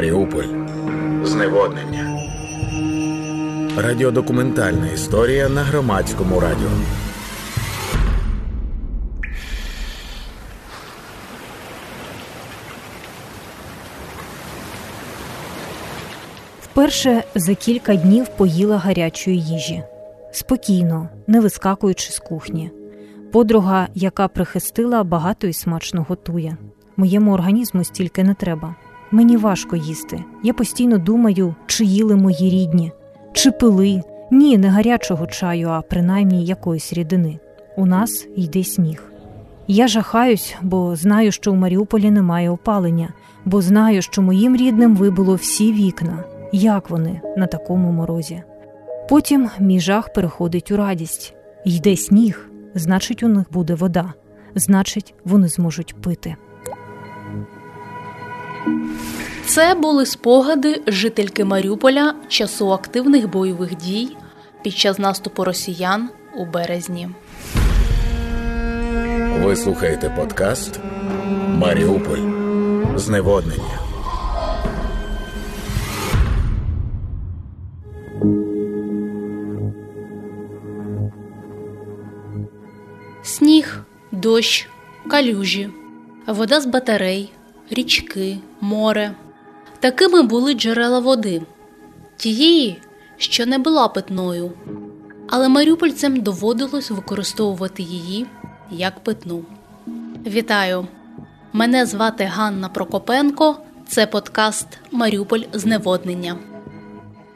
Маріуполь. Зневоднення. Радіодокументальна історія на громадському радіо. Вперше за кілька днів поїла гарячої їжі. Спокійно, не вискакуючи з кухні. Подруга, яка прихистила, багато і смачно готує. Моєму організму стільки не треба. Мені важко їсти. Я постійно думаю, чи їли мої рідні, чи пили. Ні, не гарячого чаю, а принаймні якоїсь рідини. У нас йде сніг. Я жахаюсь, бо знаю, що у Маріуполі немає опалення, бо знаю, що моїм рідним вибило всі вікна. Як вони на такому морозі? Потім мій жах переходить у радість. Йде сніг, значить, у них буде вода, значить, вони зможуть пити. Це були спогади жительки Маріуполя часу активних бойових дій під час наступу росіян у березні. Ви слухаєте подкаст Маріуполь. Зневоднення. Сніг, дощ, калюжі, вода з батарей, річки, море. Такими були джерела води, тієї, що не була питною, але маріупольцям доводилось використовувати її як питну. Вітаю! Мене звати Ганна Прокопенко. Це подкаст Маріуполь зневоднення.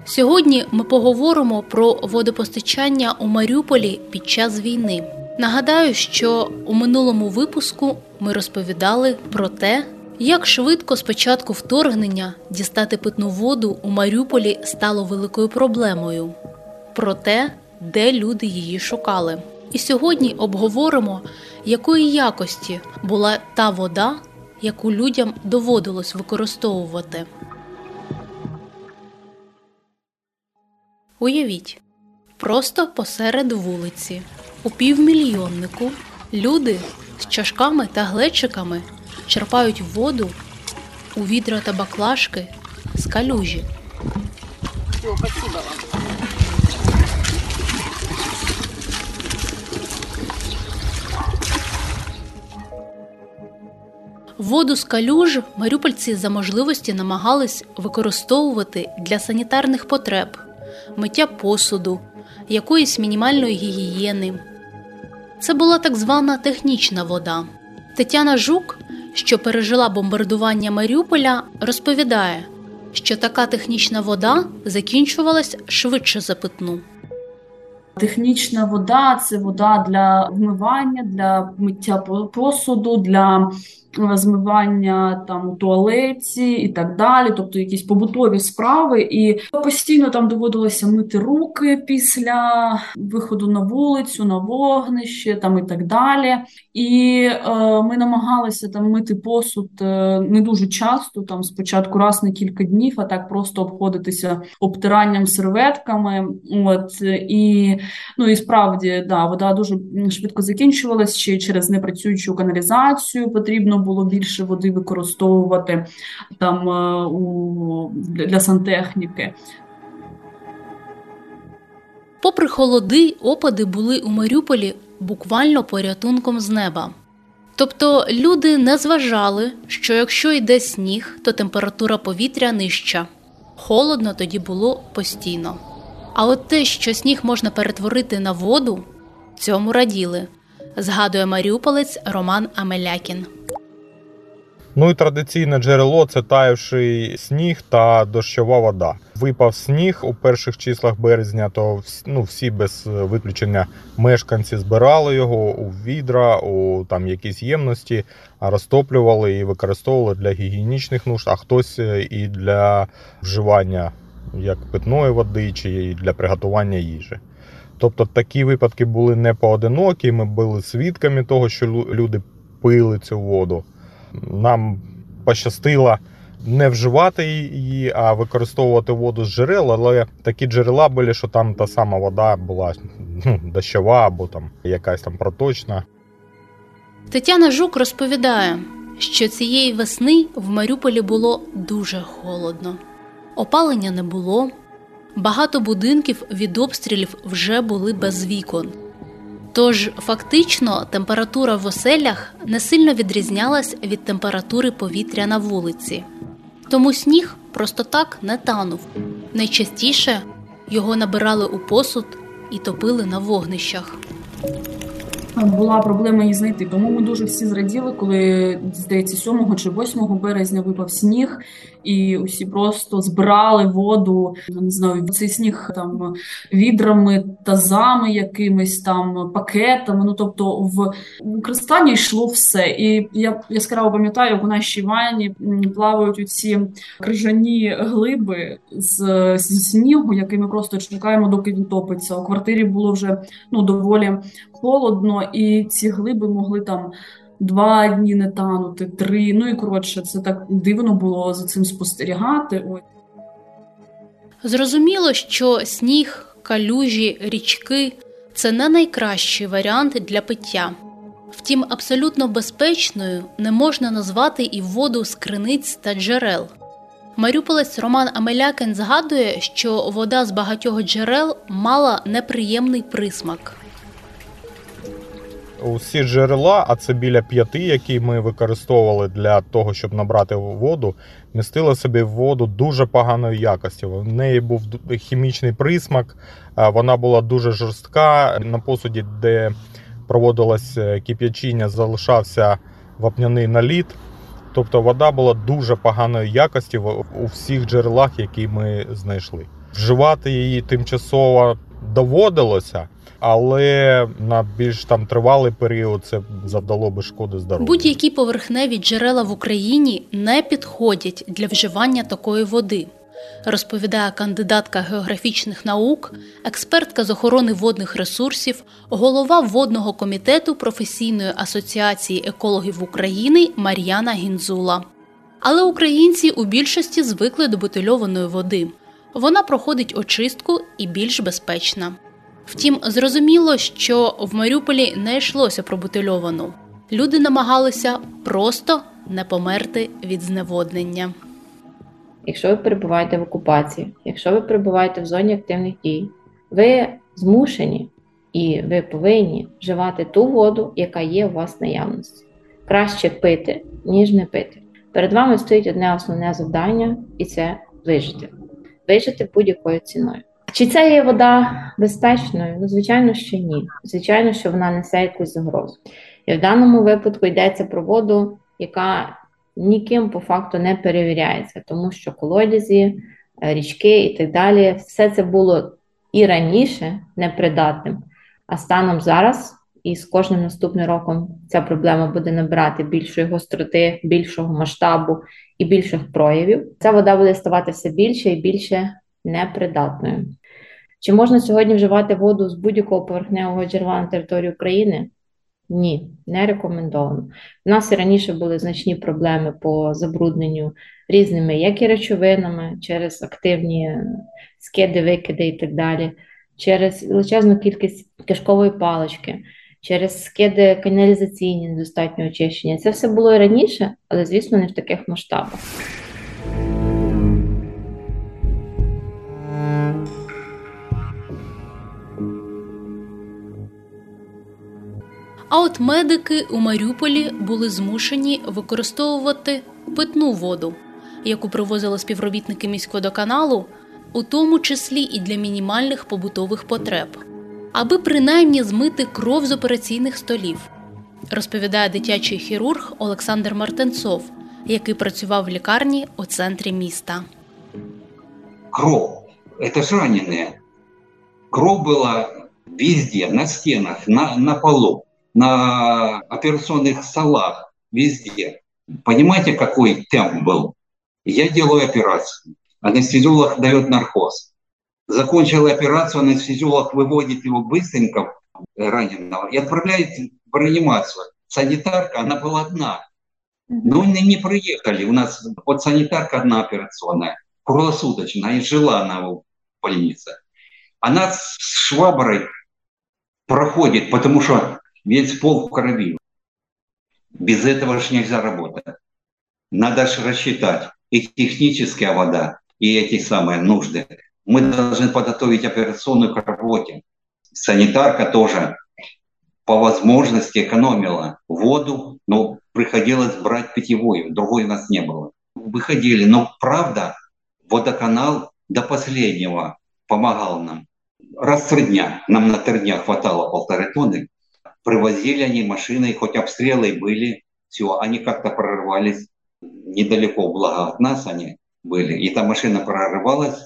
Сьогодні ми поговоримо про водопостачання у Маріуполі під час війни. Нагадаю, що у минулому випуску ми розповідали про те, як швидко з початку вторгнення дістати питну воду у Маріуполі стало великою проблемою, про те, де люди її шукали. І сьогодні обговоримо, якої якості була та вода, яку людям доводилось використовувати. Уявіть, просто посеред вулиці, у півмільйоннику, люди з чашками та глечиками черпають воду у відра та баклажки з калюжі. Воду з калюж маріупольці за можливості намагались використовувати для санітарних потреб, миття посуду, якоїсь мінімальної гігієни. Це була так звана технічна вода. Тетяна Жук, що пережила бомбардування Маріуполя, розповідає, що така технічна вода закінчувалась швидше за питну. Технічна вода це вода для вмивання, для миття посуду, для змивання там у туалеті і так далі, тобто якісь побутові справи, і постійно там доводилося мити руки після виходу на вулицю, на вогнище там і так далі. І е, ми намагалися там мити посуд е, не дуже часто, там спочатку раз на кілька днів, а так просто обходитися обтиранням серветками. От і ну і справді да, вода дуже швидко закінчувалась, чи через непрацюючу каналізацію потрібно було більше води використовувати там е, у, для сантехніки. Попри холоди, опади були у Маріуполі буквально порятунком з неба. Тобто люди не зважали, що якщо йде сніг, то температура повітря нижча. Холодно тоді було постійно. А от те, що сніг можна перетворити на воду, цьому раділи, згадує маріуполець Роман Амелякін. Ну і традиційне джерело це таявший сніг та дощова вода. Випав сніг у перших числах березня, то ну, всі без виключення мешканці збирали його у відра, у там якісь ємності, розтоплювали і використовували для гігієнічних нужд, а хтось е, і для вживання як питної води, чи для приготування їжі. Тобто такі випадки були не поодинокі. Ми були свідками того, що люди пили цю воду нам пощастило не вживати її, а використовувати воду з джерел, але такі джерела були, що там та сама вода була ну, дощова або там якась там проточна. Тетяна Жук розповідає, що цієї весни в Маріуполі було дуже холодно. Опалення не було, багато будинків від обстрілів вже були без вікон. Тож фактично температура в оселях не сильно відрізнялась від температури повітря на вулиці, тому сніг просто так не танув. Найчастіше його набирали у посуд і топили на вогнищах була проблема її знайти. Тому ми дуже всі зраділи, коли здається, 7 чи 8 березня випав сніг, і усі просто збирали воду. Не знаю, цей сніг там відрами, тазами, якимись там пакетами. Ну тобто, в використання йшло все. І я яскраво пам'ятаю, як у нашій ванні плавають у ці крижані глиби з, зі снігу, який ми просто чекаємо, доки він топиться. У квартирі було вже ну доволі холодно, і ці глиби могли там два дні не танути, три. Ну і коротше, це так дивно було за цим спостерігати. Ой. Зрозуміло, що сніг, калюжі, річки це не найкращий варіант для пиття. Втім, абсолютно безпечною не можна назвати і воду з криниць та джерел. Маріуполець Роман Амелякин згадує, що вода з багатьох джерел мала неприємний присмак усі джерела, а це біля п'яти, які ми використовували для того, щоб набрати воду, містили собі воду дуже поганої якості. В неї був хімічний присмак, вона була дуже жорстка. На посуді, де проводилось е, кип'ячіння, залишався вапняний наліт. Тобто вода була дуже поганої якості у всіх джерелах, які ми знайшли. Вживати її тимчасово доводилося але на більш там тривалий період це завдало би шкоди здоров'ю. Будь-які поверхневі джерела в Україні не підходять для вживання такої води. Розповідає кандидатка географічних наук, експертка з охорони водних ресурсів, голова водного комітету професійної асоціації екологів України Мар'яна Гінзула. Але українці у більшості звикли до бутильованої води. Вона проходить очистку і більш безпечна. Втім, зрозуміло, що в Маріуполі не йшлося про бутильовану. Люди намагалися просто не померти від зневоднення. Якщо ви перебуваєте в окупації, якщо ви перебуваєте в зоні активних дій, ви змушені і ви повинні вживати ту воду, яка є у вас наявності. Краще пити, ніж не пити. Перед вами стоїть одне основне завдання, і це вижити. Вижити будь-якою ціною. Чи це є вода безпечною? Ну, звичайно, що ні. Звичайно, що вона несе якусь загрозу. І в даному випадку йдеться про воду, яка ніким по факту не перевіряється, тому що колодязі, е, річки і так далі, все це було і раніше непридатним. А станом зараз, і з кожним наступним роком ця проблема буде набирати більшої гостроти, більшого масштабу і більших проявів. Ця вода буде ставати все більше і більше непридатною. Чи можна сьогодні вживати воду з будь-якого поверхневого джерела на території України? Ні, не рекомендовано. У нас і раніше були значні проблеми по забрудненню різними, як і речовинами, через активні скиди, викиди і так далі, через величезну кількість кишкової палички, через скиди каналізаційні, недостатньо очищення. Це все було і раніше, але, звісно, не в таких масштабах. А от медики у Маріуполі були змушені використовувати питну воду, яку привозили співробітники міськводоканалу, у тому числі і для мінімальних побутових потреб, аби принаймні змити кров з операційних столів, розповідає дитячий хірург Олександр Мартенцов, який працював в лікарні у центрі міста. Кров це ж ранене. Кров була везде, на стінах, на, на полу на операционных столах, везде. Понимаете, какой темп был? Я делаю операцию. Анестезиолог дает наркоз. Закончил операцию, анестезиолог выводит его быстренько, раненого, и отправляет в реанимацию. Санитарка, она была одна. Но они не приехали. У нас вот санитарка одна операционная, круглосуточная, и жила она в больнице. Она с шваброй проходит, потому что весь пол в крови. Без этого же нельзя работать. Надо же рассчитать и техническая вода, и эти самые нужды. Мы должны подготовить операционную к работе. Санитарка тоже по возможности экономила воду, но приходилось брать питьевую, другой у нас не было. Выходили, но правда, водоканал до последнего помогал нам. Раз в три дня, нам на три дня хватало полторы тонны, привозили они машиной, хоть обстрелы были, все, они как-то прорывались недалеко, благо от нас они были. И та машина прорывалась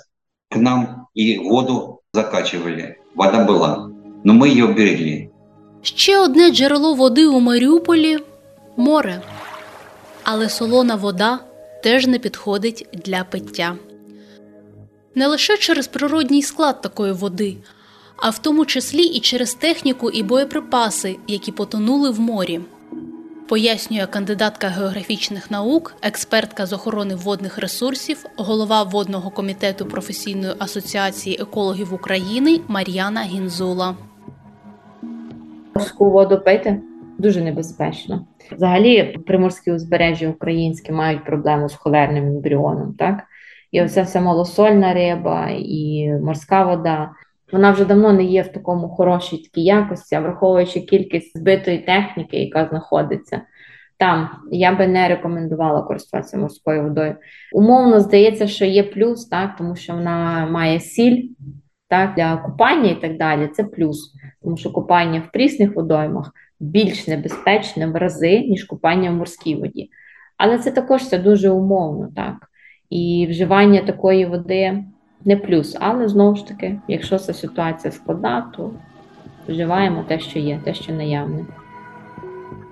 к нам, и воду закачивали. Вода была, но мы ее берегли. Ще одне джерело води у Маріуполі море. Але солона вода теж не підходить для пиття. Не лише через природній склад такої води, а в тому числі і через техніку і боєприпаси, які потонули в морі. Пояснює кандидатка географічних наук, експертка з охорони водних ресурсів, голова водного комітету професійної асоціації екологів України Мар'яна Гінзула. Морську воду пити дуже небезпечно. Взагалі, приморські узбережжя українські мають проблему з холерним ембріоном. Так і оця вся малосольна риба і морська вода. Вона вже давно не є в такому хорошій такій якості, а враховуючи кількість збитої техніки, яка знаходиться там, я би не рекомендувала користуватися морською водою. Умовно здається, що є плюс, так тому що вона має сіль так, для купання і так далі. Це плюс, тому що купання в прісних водоймах більш небезпечне в рази, ніж купання в морській воді. Але це також це дуже умовно, так. І вживання такої води не плюс. Але знову ж таки, якщо ця ситуація складна, то вживаємо те, що є, те, що наявне.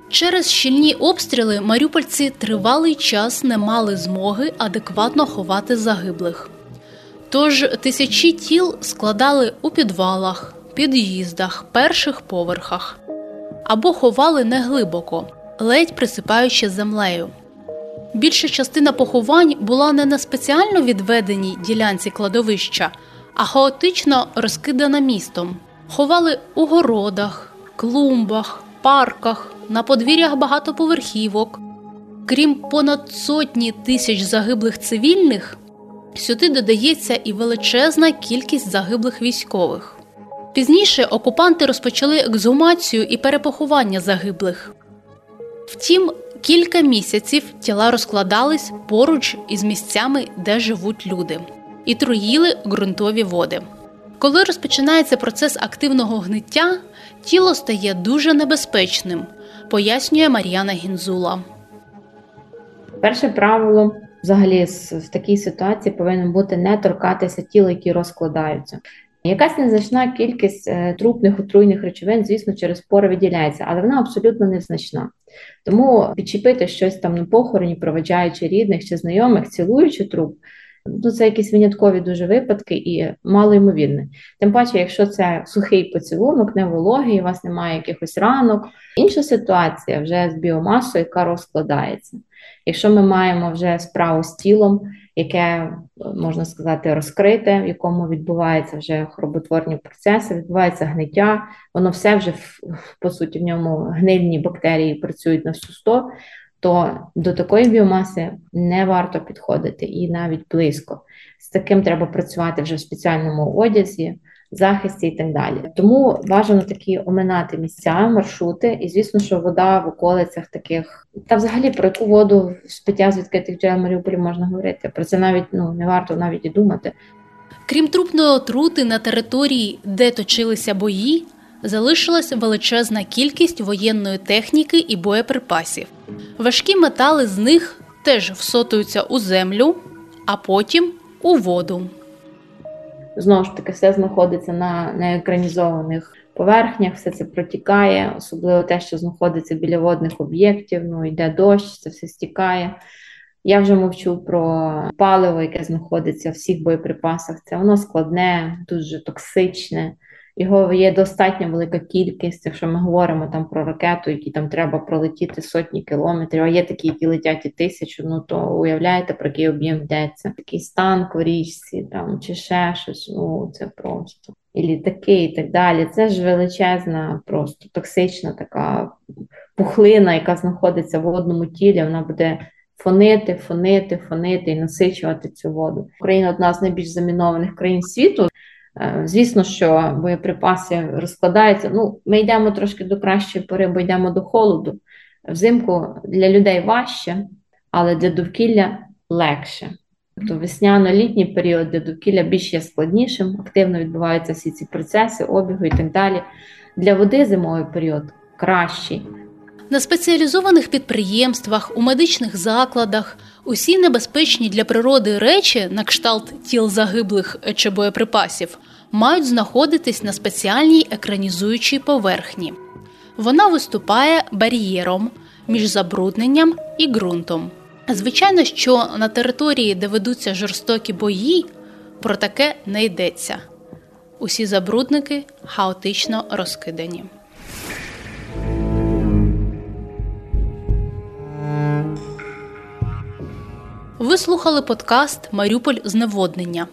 Через щільні обстріли маріупольці тривалий час не мали змоги адекватно ховати загиблих. Тож тисячі тіл складали у підвалах, під'їздах, перших поверхах або ховали неглибоко, ледь присипаючи землею. Більша частина поховань була не на спеціально відведеній ділянці кладовища, а хаотично розкидана містом. Ховали у городах, клумбах, парках, на подвір'ях багатоповерхівок. Крім понад сотні тисяч загиблих цивільних, сюди додається і величезна кількість загиблих військових. Пізніше окупанти розпочали ексгумацію і перепоховання загиблих. Втім, кілька місяців тіла розкладались поруч із місцями, де живуть люди, і труїли ґрунтові води. Коли розпочинається процес активного гниття, тіло стає дуже небезпечним, пояснює Мар'яна Гінзула. Перше правило взагалі в такій ситуації повинно бути не торкатися тіл, які розкладаються. Якась незначна кількість е, трупних отруйних речовин, звісно, через пори виділяється, але вона абсолютно незначна. Тому підчепити щось там на похороні, проведжаючи рідних чи знайомих, цілуючи труп, ну це якісь виняткові дуже випадки і мало ймовірне. Тим паче, якщо це сухий поцілунок, не вологий, у вас немає якихось ранок. Інша ситуація вже з біомасою, яка розкладається. Якщо ми маємо вже справу з тілом, яке можна сказати розкрите, в якому відбуваються вже хроботворні процеси, відбувається гниття, воно все вже по суті в ньому гнильні бактерії працюють на всю 100, то до такої біомаси не варто підходити і навіть близько. З таким треба працювати вже в спеціальному одязі захисті і так далі. Тому бажано такі оминати місця, маршрути, і звісно, що вода в околицях таких, та взагалі про яку воду з пиття з відкритих джерел Маріуполі можна говорити. Про це навіть ну не варто навіть і думати. Крім трупної отрути на території, де точилися бої, залишилась величезна кількість воєнної техніки і боєприпасів. Важкі метали з них теж всотуються у землю, а потім у воду. Знову ж таки, все знаходиться на неекранізованих поверхнях, все це протікає, особливо те, що знаходиться біля водних об'єктів, ну йде дощ, це все стікає. Я вже мовчу про паливо, яке знаходиться в всіх боєприпасах. Це воно складне, дуже токсичне. Його є достатньо велика кількість. Якщо ми говоримо там про ракету, які там треба пролетіти сотні кілометрів, а є такі, які летять і тисячу, ну то уявляєте, про який об'єм йдеться. Такий станк в річці там чи ще щось. Ну це просто і літаки, і так далі. Це ж величезна, просто токсична така пухлина, яка знаходиться в водному тілі, вона буде фонити, фонити, фонити і насичувати цю воду. Україна одна з найбільш замінованих країн світу. Е, звісно, що боєприпаси розкладаються. Ну, ми йдемо трошки до кращої пори, бо йдемо до холоду. Взимку для людей важче, але для довкілля легше. Тобто весняно-літній період для довкілля більш є складнішим, активно відбуваються всі ці процеси, обігу і так далі. Для води зимовий період кращий. На спеціалізованих підприємствах, у медичних закладах усі небезпечні для природи речі, на кшталт тіл загиблих чи боєприпасів, мають знаходитись на спеціальній екранізуючій поверхні. Вона виступає бар'єром між забрудненням і ґрунтом. Звичайно, що на території, де ведуться жорстокі бої, про таке не йдеться. Усі забрудники хаотично розкидані. Ви слухали подкаст Маріуполь зневоднення.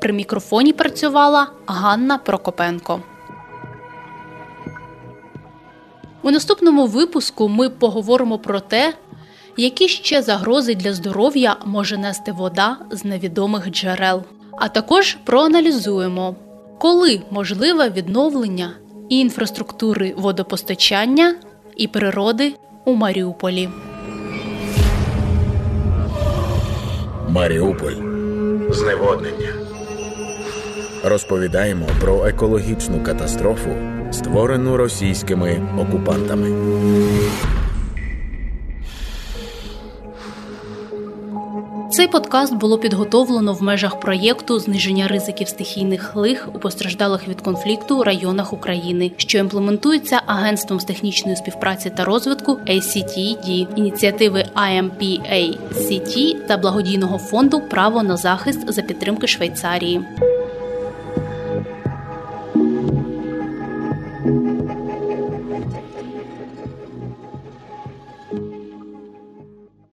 При мікрофоні працювала Ганна Прокопенко. У наступному випуску ми поговоримо про те, які ще загрози для здоров'я може нести вода з невідомих джерел. А також проаналізуємо, коли можливе відновлення інфраструктури водопостачання і природи у Маріуполі. Маріуполь зневоднення. Розповідаємо про екологічну катастрофу, створену російськими окупантами. Цей подкаст було підготовлено в межах проєкту зниження ризиків стихійних лих у постраждалих від конфлікту районах України, що імплементується Агентством з технічної співпраці та розвитку ACTD, ініціативи IMPACT та благодійного фонду Право на захист за підтримки Швейцарії.